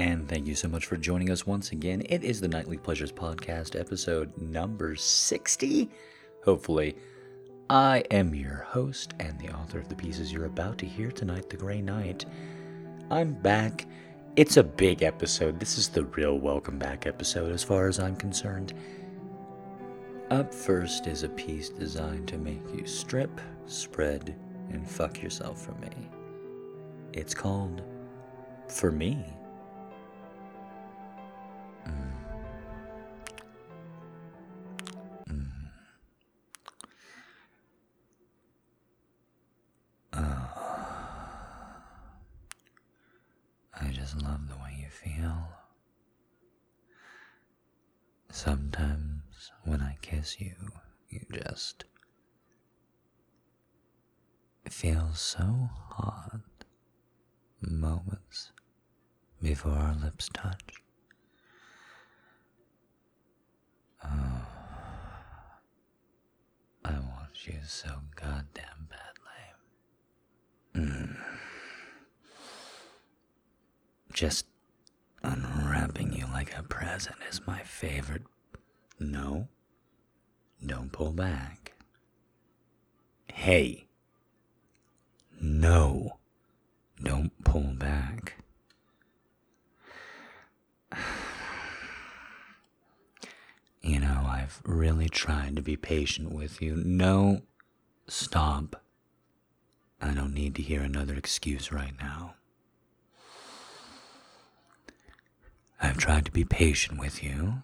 and thank you so much for joining us once again. It is the Nightly Pleasures Podcast, episode number 60. Hopefully, I am your host and the author of the pieces you're about to hear tonight, The Grey Knight. I'm back. It's a big episode. This is the real welcome back episode, as far as I'm concerned. Up first is a piece designed to make you strip, spread, and fuck yourself for me. It's called For Me. You, you just feel so hot moments before our lips touch. Oh, I want you so goddamn badly. Mm. Just unwrapping you like a present is my favorite. No, don't pull back. Hey, no, don't pull back. You know, I've really tried to be patient with you. No, stop. I don't need to hear another excuse right now. I've tried to be patient with you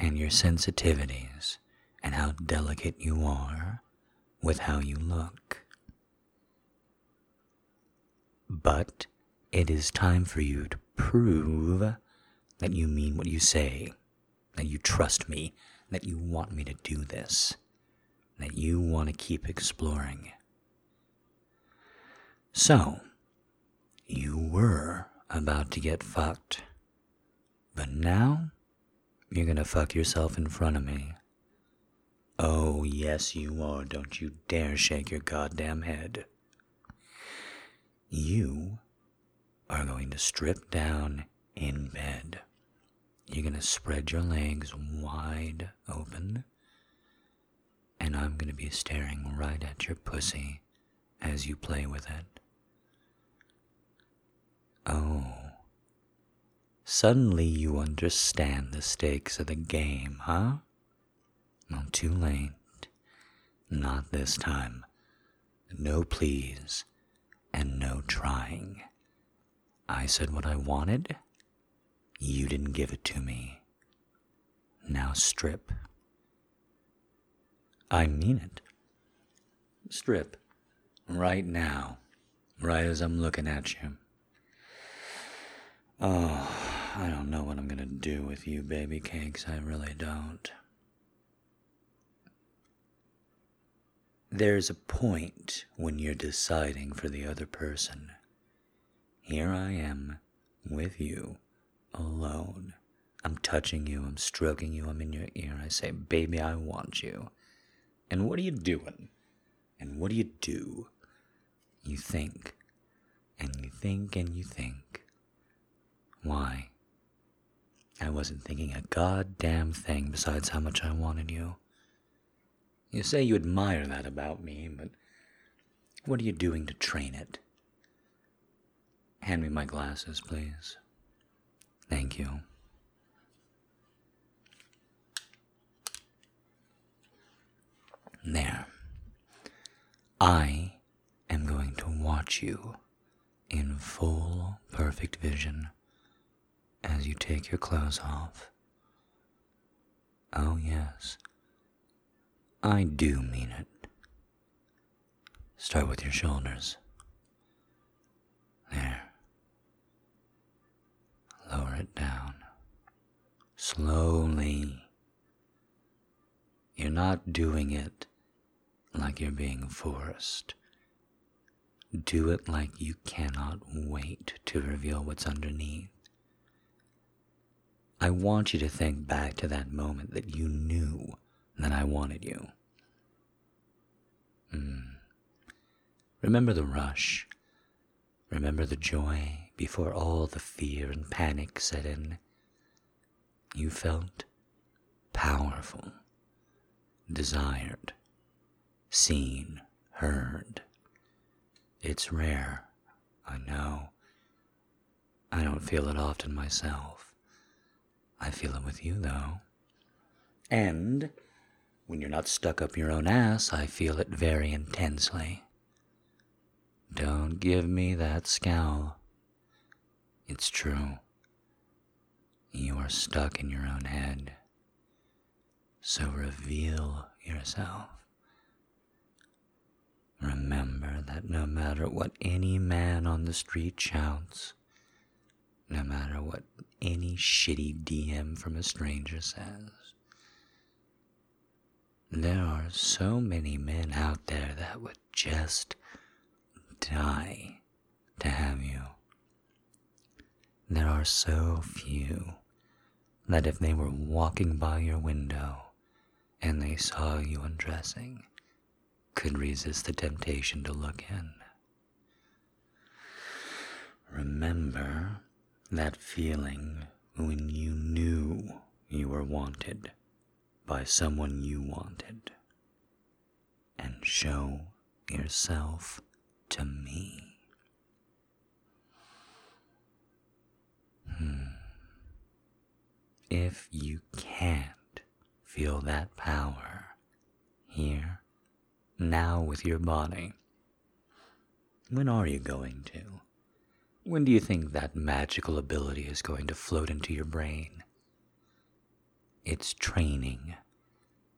and your sensitivities and how delicate you are with how you look. But it is time for you to prove that you mean what you say, that you trust me, that you want me to do this, that you want to keep exploring. So, you were about to get fucked. But now, you're gonna fuck yourself in front of me. Oh, yes, you are. Don't you dare shake your goddamn head. You are going to strip down in bed. You're gonna spread your legs wide open, and I'm gonna be staring right at your pussy as you play with it. Oh. Suddenly you understand the stakes of the game, huh? Well, too late. Not this time. No please, and no trying. I said what I wanted. You didn't give it to me. Now strip. I mean it. Strip. Right now. Right as I'm looking at you. Oh, I don't know what I'm gonna do with you, baby cakes. I really don't. There's a point when you're deciding for the other person. Here I am with you, alone. I'm touching you, I'm stroking you, I'm in your ear. I say, Baby, I want you. And what are you doing? And what do you do? You think, and you think, and you think. Why? I wasn't thinking a goddamn thing besides how much I wanted you. You say you admire that about me, but what are you doing to train it? Hand me my glasses, please. Thank you. There. I am going to watch you in full, perfect vision as you take your clothes off. Oh, yes, I do mean it. Start with your shoulders. There. Lower it down. Slowly. You're not doing it like you're being forced. Do it like you cannot wait to reveal what's underneath. I want you to think back to that moment that you knew that I wanted you. Mm. Remember the rush. Remember the joy before all the fear and panic set in. You felt powerful, desired, seen, heard. It's rare, I know. I don't feel it often myself. I feel it with you, though. And when you're not stuck up your own ass, I feel it very intensely. Don't give me that scowl. It's true. You are stuck in your own head. So reveal yourself. Remember that no matter what any man on the street shouts, no matter what any shitty DM from a stranger says, there are so many men out there that would just die to have you. There are so few that if they were walking by your window and they saw you undressing, could resist the temptation to look in. Remember that feeling when you knew you were wanted by someone you wanted, and show yourself to me. Hmm. If you can't feel that power here, now with your body, when are you going to? When do you think that magical ability is going to float into your brain? It's training.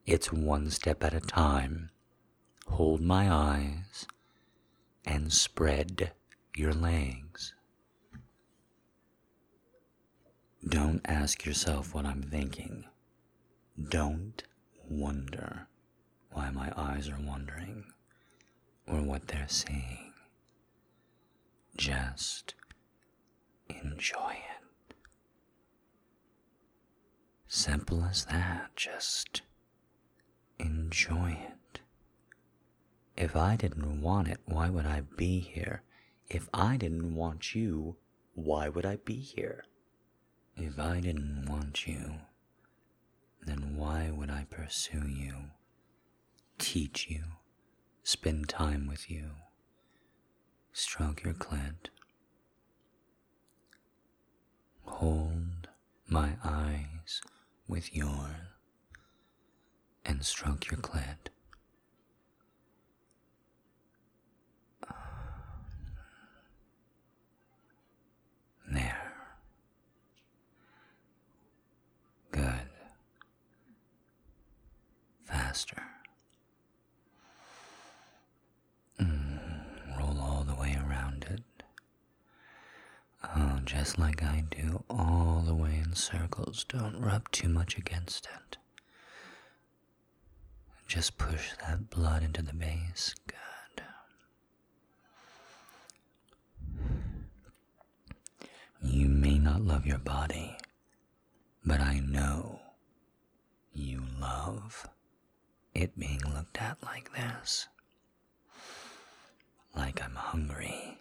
It's one step at a time. Hold my eyes and spread your legs. Don't ask yourself what I'm thinking. Don't wonder why my eyes are wandering or what they're seeing. Just enjoy it. Simple as that. Just enjoy it. If I didn't want it, why would I be here? If I didn't want you, why would I be here? If I didn't want you, then why would I pursue you, teach you, spend time with you, stroke your clit, hold my eyes with yours, and stroke your clit? There. Good. Faster. Mm, roll all the way around it. Oh, just like I do, all the way in circles. Don't rub too much against it. Just push that blood into the base. Good. You may not love your body, but I know you love it being looked at like this. Like I'm hungry.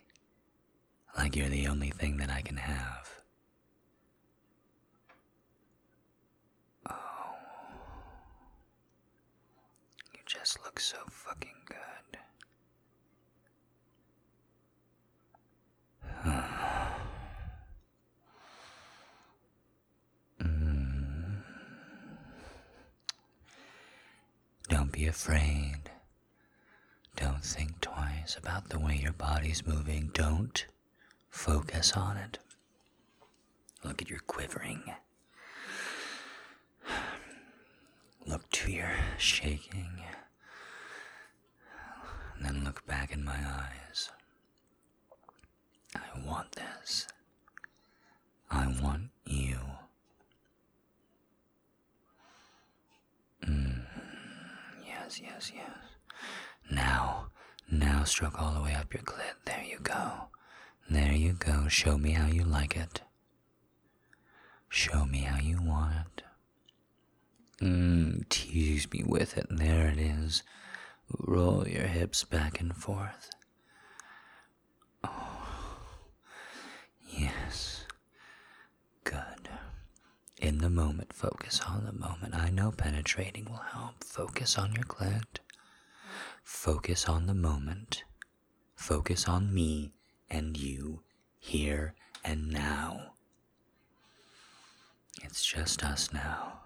Like you're the only thing that I can have. Oh. You just look so fucking good. Don't be afraid. Don't think twice about the way your body's moving. Don't focus on it. Look at your quivering. Look to your shaking. And then look back in my eyes. I want this. I want you. Mm. Yes, yes, yes. Now, now stroke all the way up your clit. There you go. There you go. Show me how you like it. Show me how you want it. Mmm, tease me with it. There it is. Roll your hips back and forth. Oh, Yes. Good. In the moment, focus on the moment. I know penetrating will help. Focus on your clit. Focus on the moment. Focus on me and you here and now. It's just us now.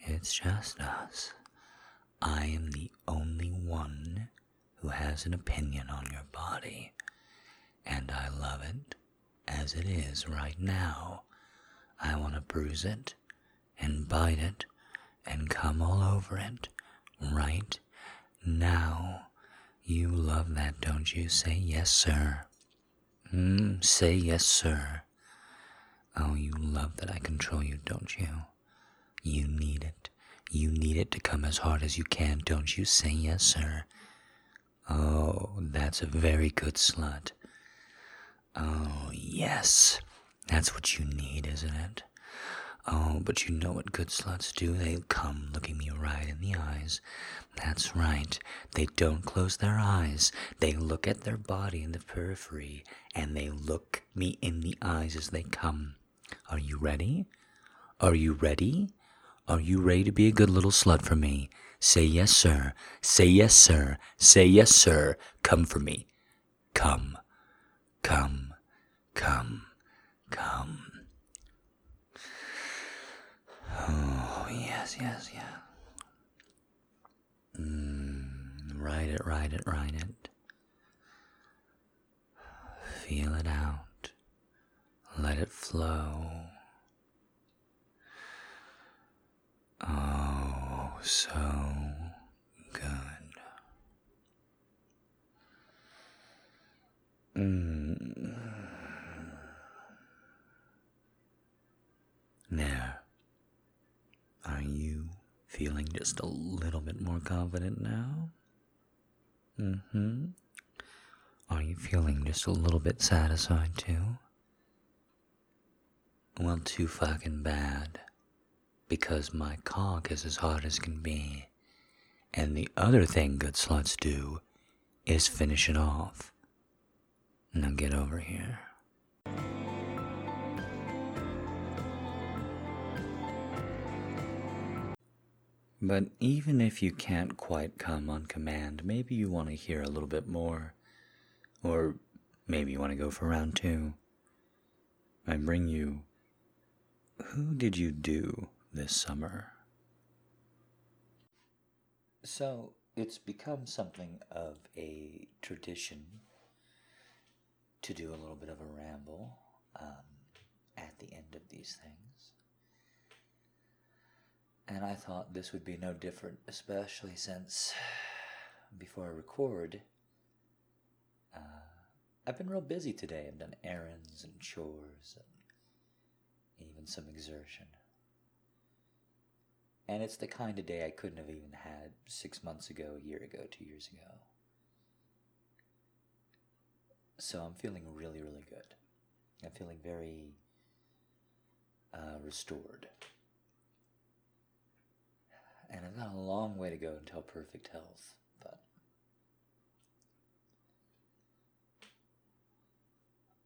It's just us. I am the only one who has an opinion on your body, and I love it as it is right now. I want to bruise it and bite it and come all over it right now. You love that, don't you? Say yes, sir. Mm, say yes, sir. Oh, you love that I control you, don't you? You need it. You need it to come as hard as you can, don't you? Say yes, sir. Oh, that's a very good slut. Oh, yes. That's what you need, isn't it? Oh, but you know what good sluts do? They come looking me right in the eyes. That's right. They don't close their eyes. They look at their body in the periphery, and they look me in the eyes as they come. Are you ready? Are you ready? Are you ready to be a good little slut for me? Say yes, sir. Say yes, sir. Say yes, sir. Come for me. Come. Come. Come. Come. Oh, yes, yes, yes. Mm, write it, write it, write it. Feel it out. Let it flow. Oh, so good. Mm. There. Are you feeling just a little bit more confident now? Mm hmm. Are you feeling just a little bit satisfied too? Well, too fucking bad. Because my cock is as hard as can be. And the other thing good sluts do is finish it off. Now get over here. But even if you can't quite come on command, maybe you want to hear a little bit more. Or maybe you want to go for round two. I bring you. Who did you do this summer? So, it's become something of a tradition to do a little bit of a ramble um, at the end of these things. And I thought this would be no different, especially since before I record, uh, I've been real busy today. I've done errands and chores and even some exertion. And it's the kind of day I couldn't have even had six months ago, a year ago, two years ago. So I'm feeling really, really good. I'm feeling very uh, restored. And I've got a long way to go until perfect health, but.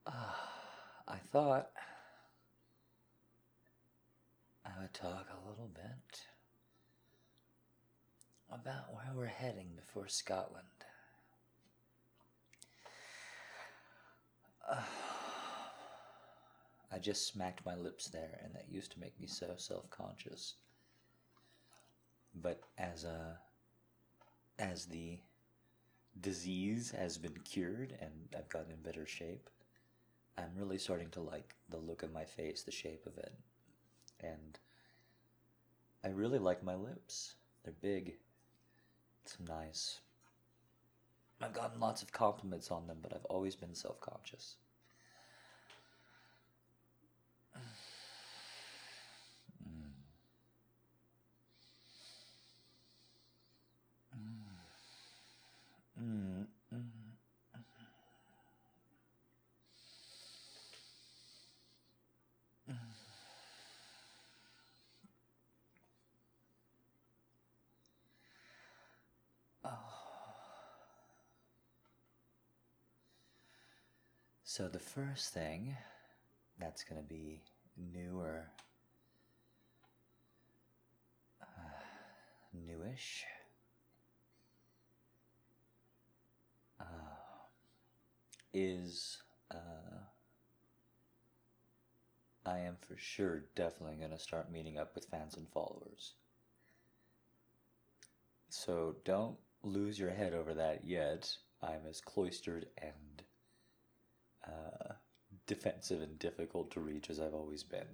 Uh, I thought I would talk a little bit about where we're heading before Scotland. Uh, I just smacked my lips there, and that used to make me so self conscious. But as a as the disease has been cured and I've gotten in better shape, I'm really starting to like the look of my face, the shape of it. And I really like my lips. They're big. It's nice. I've gotten lots of compliments on them, but I've always been self conscious. Oh. So the first thing that's going to be newer, uh, newish. Is uh, I am for sure definitely going to start meeting up with fans and followers. So don't lose your head over that yet. I'm as cloistered and uh, defensive and difficult to reach as I've always been.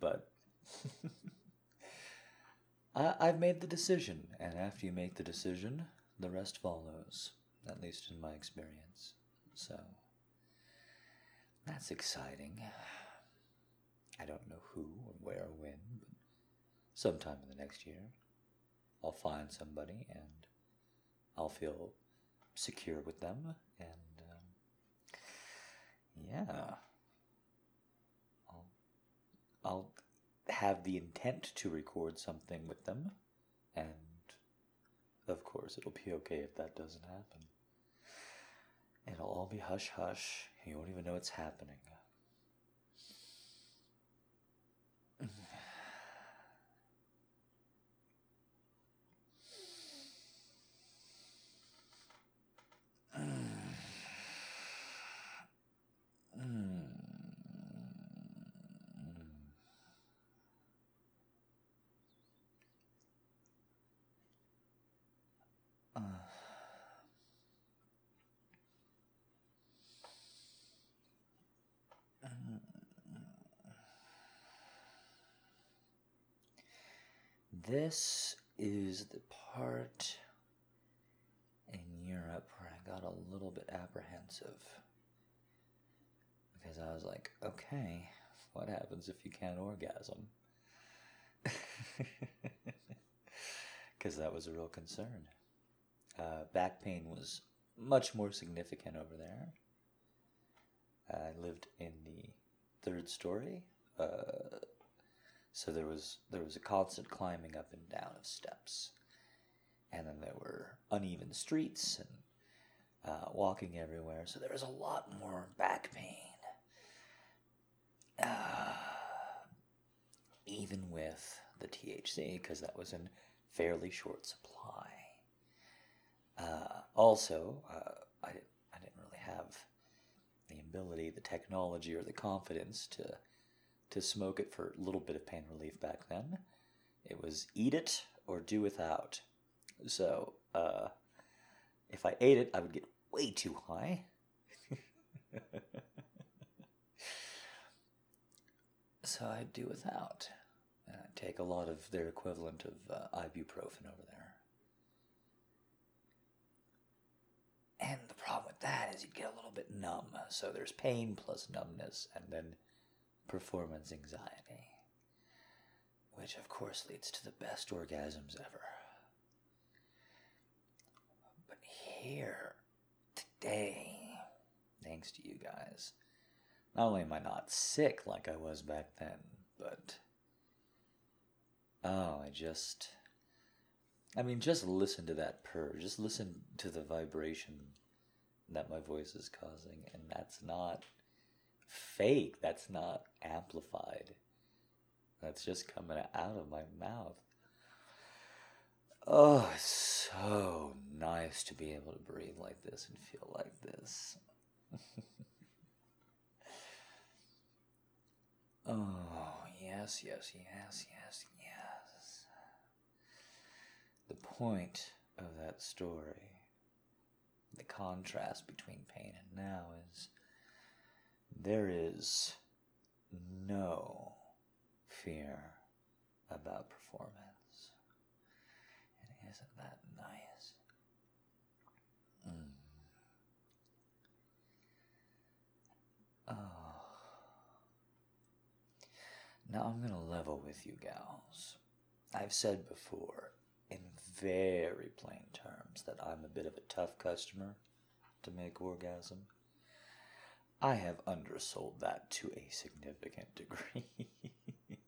But I, I've made the decision, and after you make the decision, the rest follows, at least in my experience. So that's exciting. I don't know who or where or when, but sometime in the next year, I'll find somebody and I'll feel secure with them, and um, yeah, I'll I'll have the intent to record something with them, and of course, it'll be okay if that doesn't happen. It'll all be hush hush. You won't even know it's happening. This is the part in Europe where I got a little bit apprehensive. Because I was like, okay, what happens if you can't orgasm? Because that was a real concern. Uh, back pain was much more significant over there. I lived in the third story. Uh, so there was there was a constant climbing up and down of steps, and then there were uneven streets and uh, walking everywhere. So there was a lot more back pain, uh, even with the THC, because that was in fairly short supply. Uh, also, uh, I I didn't really have the ability, the technology, or the confidence to to smoke it for a little bit of pain relief back then. It was eat it or do without. So, uh, if I ate it, I would get way too high. so I'd do without. And I'd take a lot of their equivalent of uh, ibuprofen over there. And the problem with that is you get a little bit numb. So there's pain plus numbness, and then performance anxiety, which of course leads to the best orgasms ever. But here, today, thanks to you guys, not only am I not sick like I was back then, but oh, I just. I mean, just listen to that purr. Just listen to the vibration that my voice is causing, and that's not fake. That's not amplified. That's just coming out of my mouth. Oh, so nice to be able to breathe like this and feel like this. oh, yes, yes, yes, yes, yes. The point of that story, the contrast between pain and now is there is no fear about performance. And isn't that nice? Mm. Oh. Now I'm going to level with you, gals. I've said before, in very plain terms, that I'm a bit of a tough customer to make orgasm. I have undersold that to a significant degree.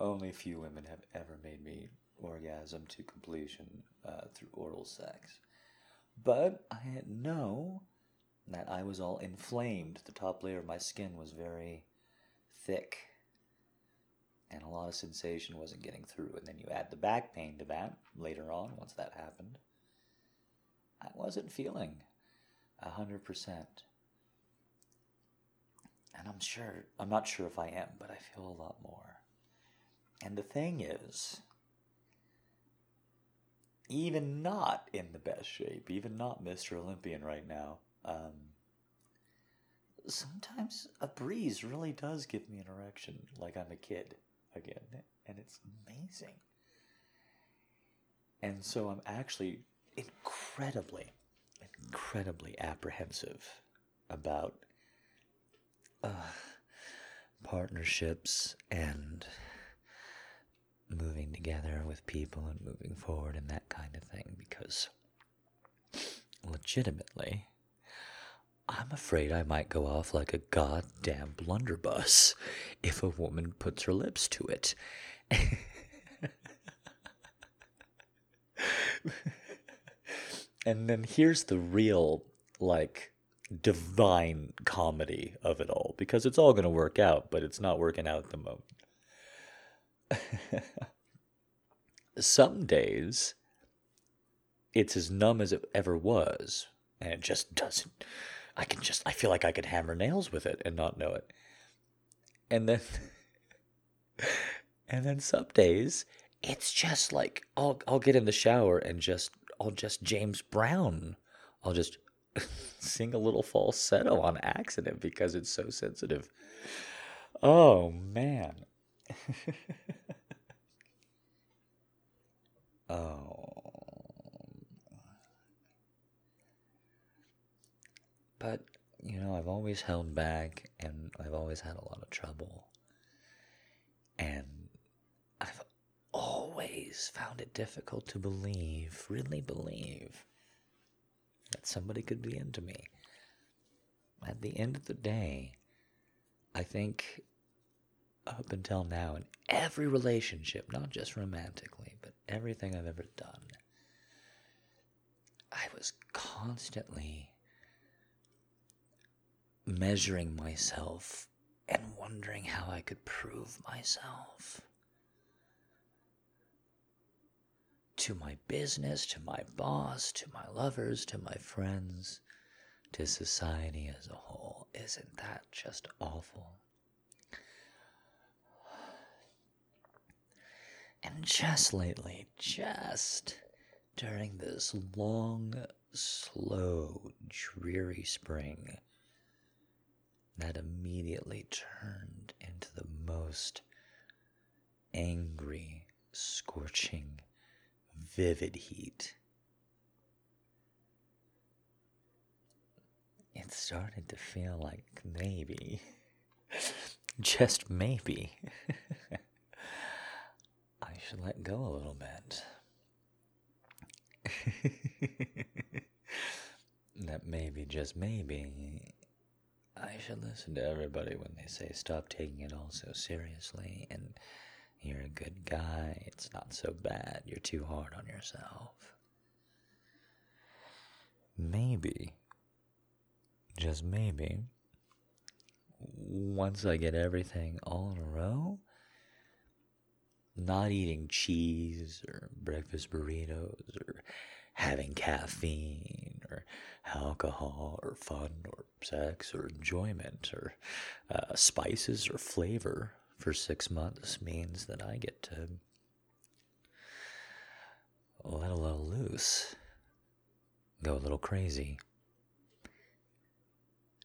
Only few women have ever made me orgasm to completion uh, through oral sex. But I know that I was all inflamed. The top layer of my skin was very thick, and a lot of sensation wasn't getting through. And then you add the back pain to that later on, once that happened. I wasn't feeling a hundred percent. And I'm sure, I'm not sure if I am, but I feel a lot more. And the thing is, even not in the best shape, even not Mr. Olympian right now, um, sometimes a breeze really does give me an erection like I'm a kid again, and it's amazing. And so I'm actually incredibly, incredibly apprehensive about uh, partnerships and moving together with people and moving forward and that kind of thing because legitimately I'm afraid I might go off like a goddamn blunderbuss if a woman puts her lips to it. and then here's the real, like, divine comedy of it all because it's all going to work out, but it's not working out at the moment. Some days it's as numb as it ever was, and it just doesn't. I can just, I feel like I could hammer nails with it and not know it. And then, and then some days it's just like I'll I'll get in the shower and just I'll just James Brown. I'll just sing a little falsetto on accident because it's so sensitive. Oh man. oh. But, you know, I've always held back and I've always had a lot of trouble. And always found it difficult to believe, really believe, that somebody could be into me. At the end of the day, I think up until now, in every relationship, not just romantically, but everything I've ever done, I was constantly measuring myself and wondering how I could prove myself. To my business, to my boss, to my lovers, to my friends, to society as a whole. Isn't that just awful? And just lately, just during this long, slow, dreary spring, that immediately turned into the most angry, scorching, vivid heat. It started to feel like maybe, just maybe, I should let go a little bit. that maybe, just maybe, I should listen to everybody when they say stop taking it all so seriously and you're a good guy, it's not so bad, you're too hard on yourself. Maybe, just maybe, once I get everything all in a row, not eating cheese or breakfast burritos or having caffeine or alcohol or fun or sex or enjoyment or uh, spices or flavor for six months means that I get to let a little loose, go a little crazy.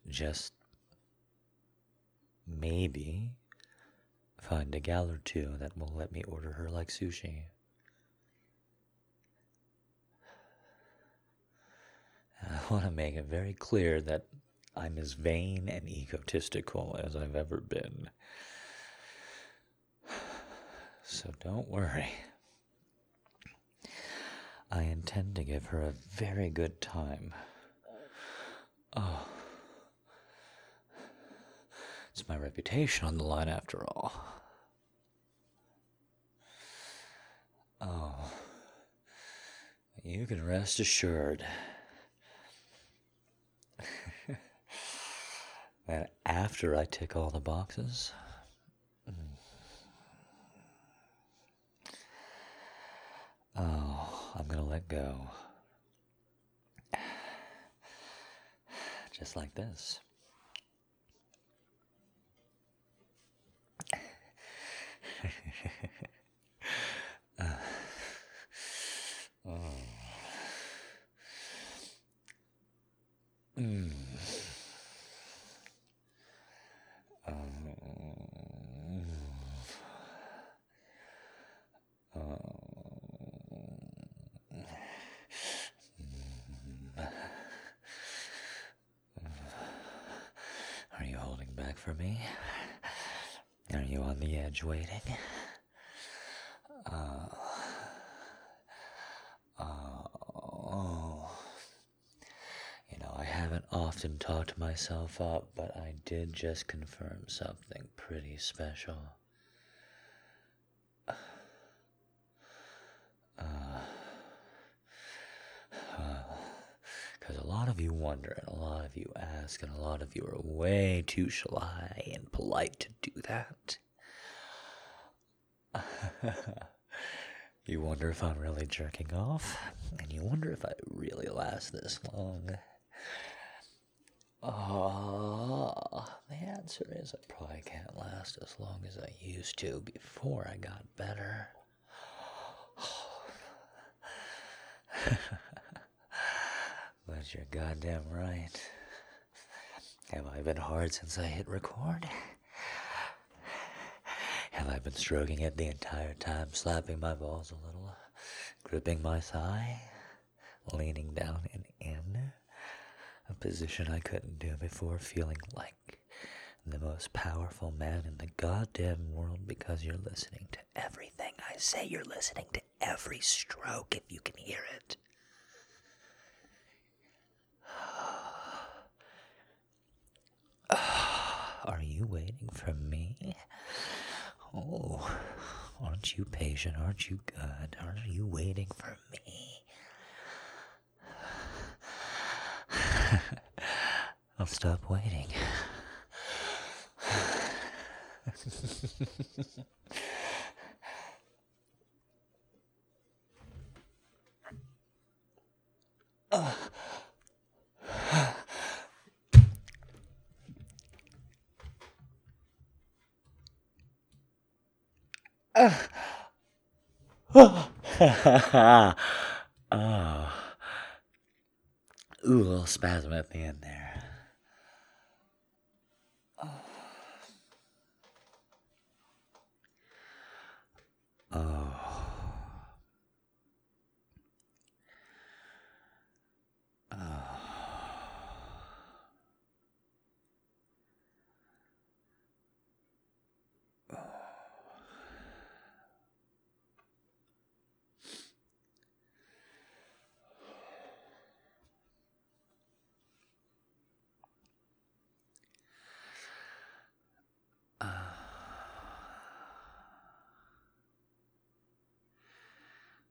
Just maybe find a gal or two that will let me order her like sushi. I want to make it very clear that I'm as vain and egotistical as I've ever been. So don't worry. I intend to give her a very good time. Oh. It's my reputation on the line after all. Oh. You can rest assured. that after I tick all the boxes, oh, I'm going to let go. Just like this. uh, oh. Mm. Um, are you holding back for me? Are you on the edge waiting? Uh, oh. You know, I haven't often talked myself up, but I did just confirm something pretty special. Because a lot of you wonder, and a lot of you ask, and a lot of you are way too shy and polite to do that. you wonder if I'm really jerking off, and you wonder if I really last this long. Oh, the answer is I probably can't last as long as I used to before I got better. You're goddamn right. Have I been hard since I hit record? Have I been stroking it the entire time, slapping my balls a little, gripping my thigh, leaning down and in? A position I couldn't do before, feeling like the most powerful man in the goddamn world because you're listening to everything I say. You're listening to every stroke if you can hear it. Are you waiting for me? Oh, aren't you patient? Aren't you good? Aren't you waiting for me? I'll stop waiting. oh. Ooh, a little spasm at the end there. Oh. Oh.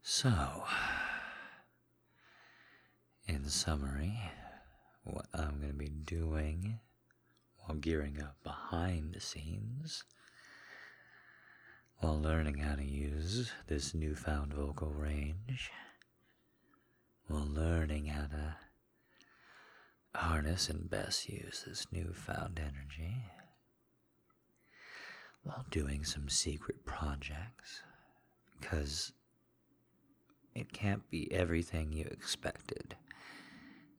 So, in summary, what I'm going to be doing while gearing up behind the scenes, while learning how to use this newfound vocal range, while learning how to harness and best use this newfound energy, while doing some secret projects, because it can't be everything you expected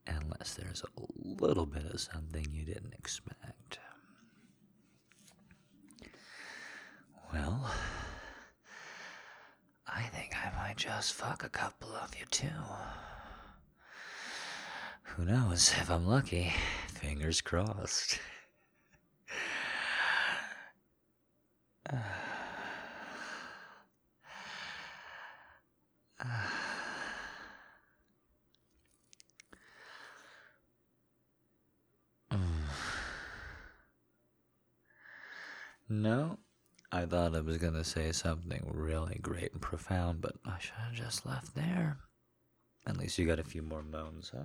unless there's a little bit of something you didn't expect. Well, I think I might just fuck a couple of you too. Who knows if I'm lucky? Fingers crossed. Uh. No, I thought I was going to say something really great and profound, but I should have just left there. At least you got a few more moans, huh?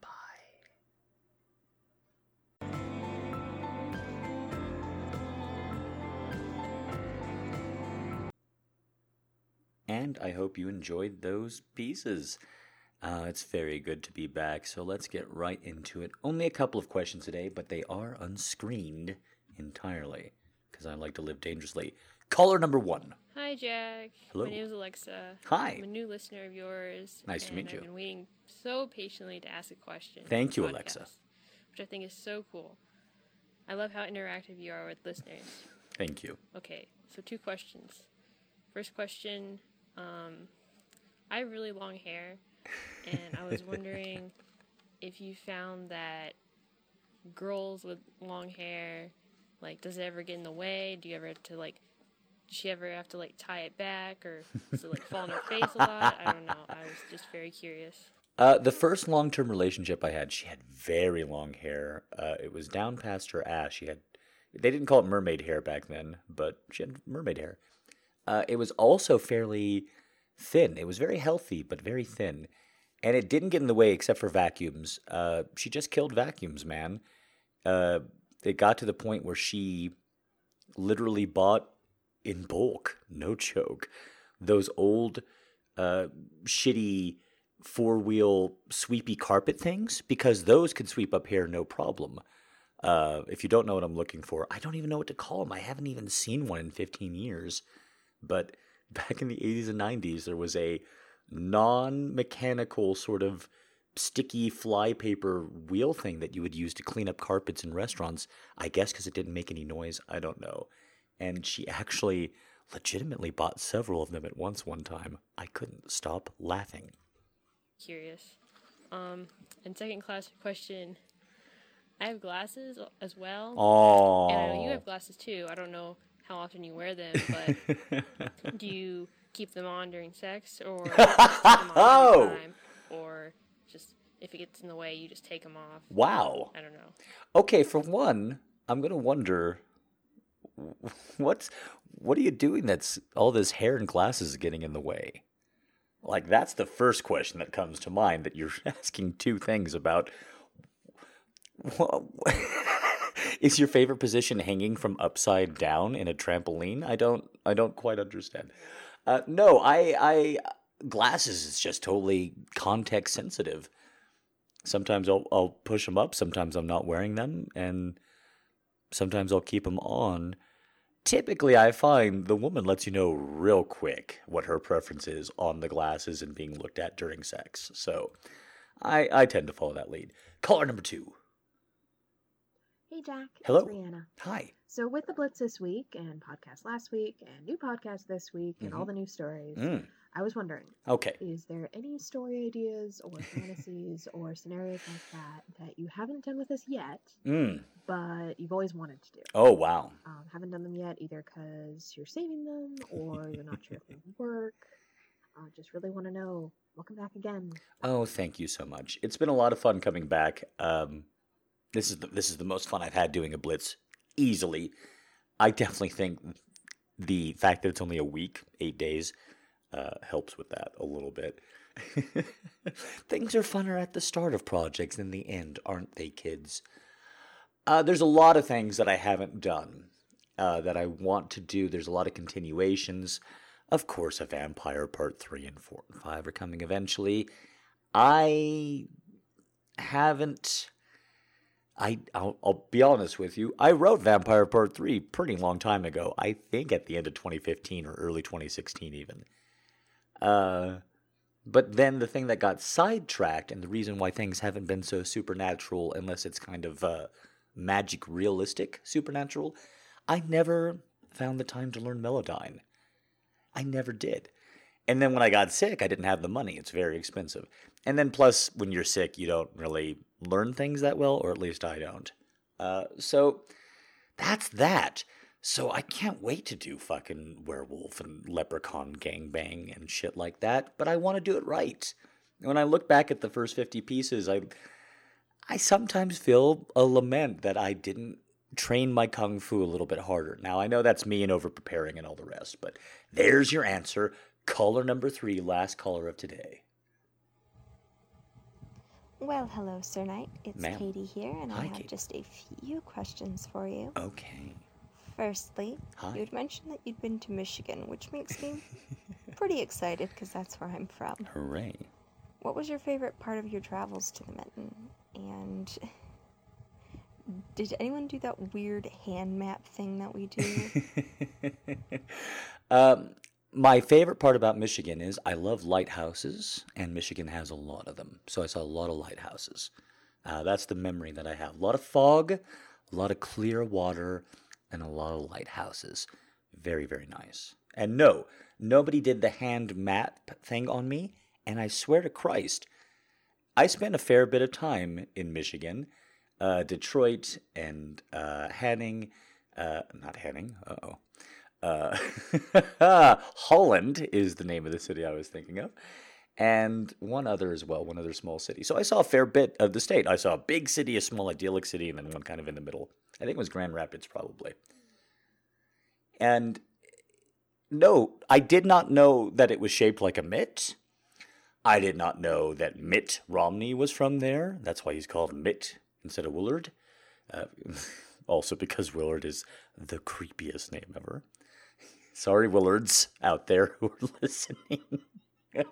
Bye. And I hope you enjoyed those pieces. Uh, it's very good to be back, so let's get right into it. Only a couple of questions today, but they are unscreened entirely because I like to live dangerously. Caller number one. Hi, Jack. Hello. My name is Alexa. Hi. I'm a new listener of yours. Nice to meet you. I've been waiting so patiently to ask a question. Thank you, Alexa. Which I think is so cool. I love how interactive you are with listeners. Thank you. Okay, so two questions. First question um, I have really long hair, and I was wondering if you found that girls with long hair, like, does it ever get in the way? Do you ever have to, like, does she ever have to, like, tie it back, or does it, like, fall on her face a lot? I don't know. I was just very curious. Uh, the first long term relationship I had, she had very long hair. Uh, it was down past her ass. She had, they didn't call it mermaid hair back then, but she had mermaid hair. Uh, it was also fairly thin. It was very healthy, but very thin. And it didn't get in the way except for vacuums. Uh, she just killed vacuums, man. Uh, it got to the point where she literally bought in bulk, no joke, those old, uh, shitty four wheel sweepy carpet things because those could sweep up hair no problem. Uh, if you don't know what I'm looking for, I don't even know what to call them. I haven't even seen one in 15 years. But back in the 80s and 90s, there was a non mechanical sort of sticky flypaper wheel thing that you would use to clean up carpets in restaurants. I guess because it didn't make any noise. I don't know. And she actually legitimately bought several of them at once one time. I couldn't stop laughing. Curious. Um, and second class question I have glasses as well. Oh. And I know you have glasses too. I don't know how often you wear them, but do you keep them on during sex or keep them on Oh. time? Or just if it gets in the way, you just take them off? wow. I don't know. Okay, for one, I'm gonna wonder what's what are you doing that's all this hair and glasses is getting in the way? Like that's the first question that comes to mind that you're asking two things about. Wha- Is your favorite position hanging from upside down in a trampoline? I don't I don't quite understand. Uh, no, I I glasses is just totally context sensitive. Sometimes I'll I'll push them up, sometimes I'm not wearing them and sometimes I'll keep them on. Typically, I find the woman lets you know real quick what her preference is on the glasses and being looked at during sex. So I, I tend to follow that lead. Caller number two. Hey Jack, Hello. it's Rihanna. Hi. So with the Blitz this week and podcast last week and new podcast this week and all the new stories, Mm, I was wondering, okay. is there any story ideas or fantasies or scenarios like that that you haven't done with us yet, Mm. but you've always wanted to do? Oh, wow. Um, haven't done them yet either because you're saving them or you're not sure if they work. Uh, just really want to know. Welcome back again. Oh, thank you so much. It's been a lot of fun coming back. Um, this is the, this is the most fun I've had doing a blitz easily. I definitely think the fact that it's only a week, eight days, uh, helps with that a little bit. Things are funner at the start of projects than the end, aren't they, kids? Uh, there's a lot of things that I haven't done uh, that I want to do. There's a lot of continuations. Of course, a Vampire Part 3 and 4 and 5 are coming eventually. I haven't. I, I'll, I'll be honest with you. I wrote Vampire Part 3 pretty long time ago. I think at the end of 2015 or early 2016, even. Uh, but then the thing that got sidetracked, and the reason why things haven't been so supernatural, unless it's kind of uh, magic realistic supernatural, I never found the time to learn Melodyne. I never did. And then when I got sick, I didn't have the money. It's very expensive. And then plus, when you're sick, you don't really learn things that well, or at least I don't. Uh, so that's that. So I can't wait to do fucking werewolf and leprechaun gangbang and shit like that, but I want to do it right. When I look back at the first 50 pieces, I I sometimes feel a lament that I didn't train my kung fu a little bit harder. Now I know that's me and over preparing and all the rest, but there's your answer. Caller number 3, last caller of today. Well, hello, Sir Knight. It's Ma'am. Katie here, and Hi, I have Katie. just a few questions for you. Okay. Firstly, Hi. you had mentioned that you'd been to Michigan, which makes me pretty excited because that's where I'm from. Hooray. What was your favorite part of your travels to the Mitten? And did anyone do that weird hand map thing that we do? um, my favorite part about Michigan is I love lighthouses, and Michigan has a lot of them. So I saw a lot of lighthouses. Uh, that's the memory that I have. A lot of fog, a lot of clear water, and a lot of lighthouses. Very, very nice. And no, nobody did the hand map thing on me. And I swear to Christ, I spent a fair bit of time in Michigan, uh, Detroit, and uh, Hanning. Uh, not Hanning. Uh-oh. Uh Holland is the name of the city I was thinking of, and one other as well, one other small city. So I saw a fair bit of the state. I saw a big city, a small idyllic city, and then one kind of in the middle. I think it was Grand Rapids, probably. And no, I did not know that it was shaped like a mitt. I did not know that Mitt Romney was from there. That's why he's called Mitt instead of Willard. Uh, also, because Willard is the creepiest name ever. Sorry, Willards out there who are listening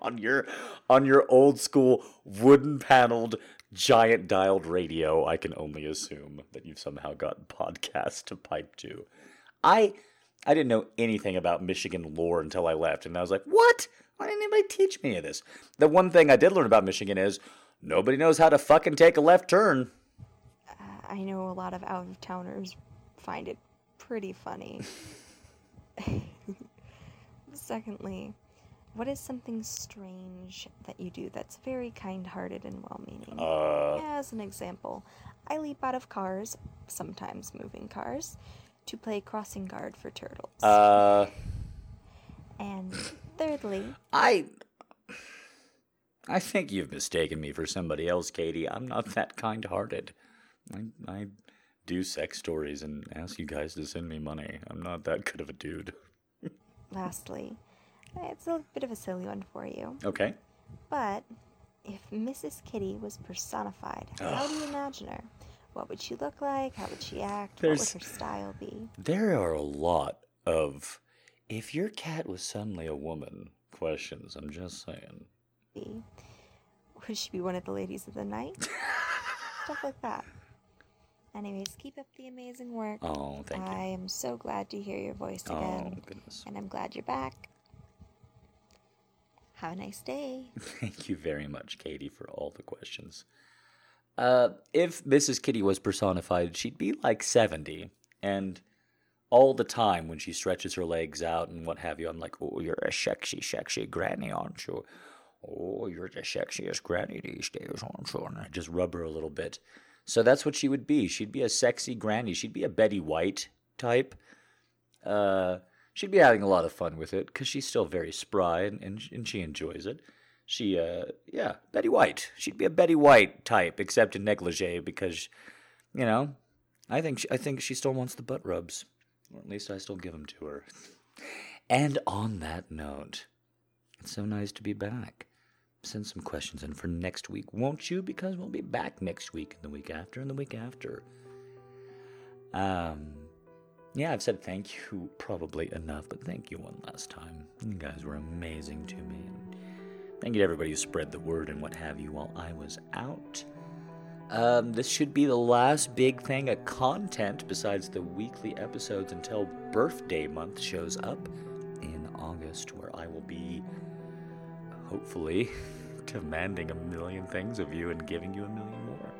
on your on your old school wooden paneled giant dialed radio. I can only assume that you've somehow got podcasts to pipe to. I I didn't know anything about Michigan lore until I left, and I was like, "What? Why didn't anybody teach me this?" The one thing I did learn about Michigan is nobody knows how to fucking take a left turn. Uh, I know a lot of out of towners find it pretty funny. Secondly, what is something strange that you do that's very kind hearted and well meaning? Uh, As an example, I leap out of cars, sometimes moving cars, to play crossing guard for turtles. uh, and thirdly, I I think you've mistaken me for somebody else, Katie. I'm not that kind-hearted. I I do sex stories and ask you guys to send me money. I'm not that good of a dude. lastly, it's a bit of a silly one for you. Okay. But if Mrs. Kitty was personified, how do you imagine her? What would she look like? How would she act? There's- What would her style be? There are a lot of if your cat was suddenly a woman questions. I'm just saying. Would she be one of the ladies of the night? Stuff like that. Anyways, keep up the amazing work. Oh, thank you. I am so glad to hear your voice Oh again. goodness. And I'm glad you're back. Have a nice day. Thank you very much, Katie, for all the questions. Uh, if Mrs. Kitty was personified, she'd be like 70. And all the time when she stretches her legs out and what have you, I'm like, oh, you're a sexy, sexy granny, aren't you? Oh, you're the sexiest granny these days, aren't you? And I just rub her a little bit. So that's what she would be. She'd be a sexy granny. She'd be a Betty White type. Uh, she'd be having a lot of fun with it because she's still very spry and, and, and she enjoys it. She, uh, yeah, Betty White. She'd be a Betty White type, except in negligee because, you know, I think she, I think she still wants the butt rubs, or at least I still give them to her. And on that note, it's so nice to be back. Send some questions in for next week, won't you? Because we'll be back next week, and the week after, and the week after. Um, yeah, I've said thank you probably enough, but thank you one last time. You guys were amazing to me, and thank you to everybody who spread the word and what have you while I was out. Um, this should be the last big thing of content besides the weekly episodes until birthday month shows up in August, where I will be hopefully demanding a million things of you and giving you a million more.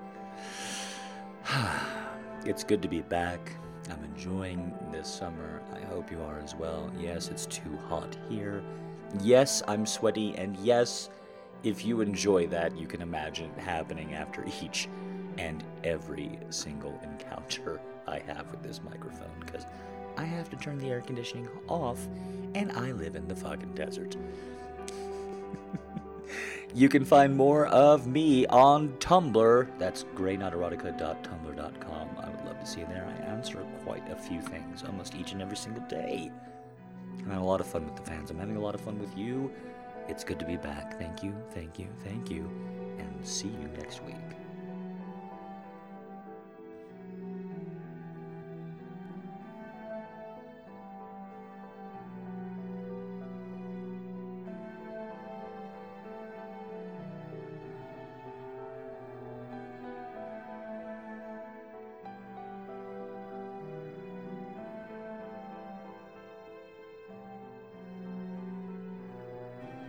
it's good to be back. I'm enjoying this summer. I hope you are as well. Yes, it's too hot here. Yes, I'm sweaty. And yes, if you enjoy that, you can imagine it happening after each and every single encounter I have with this microphone because I have to turn the air conditioning off and I live in the fucking desert. You can find more of me on Tumblr. That's greynoterotica.tumblr.com. I would love to see you there. I answer quite a few things almost each and every single day. I'm having a lot of fun with the fans. I'm having a lot of fun with you. It's good to be back. Thank you, thank you, thank you, and see you next week.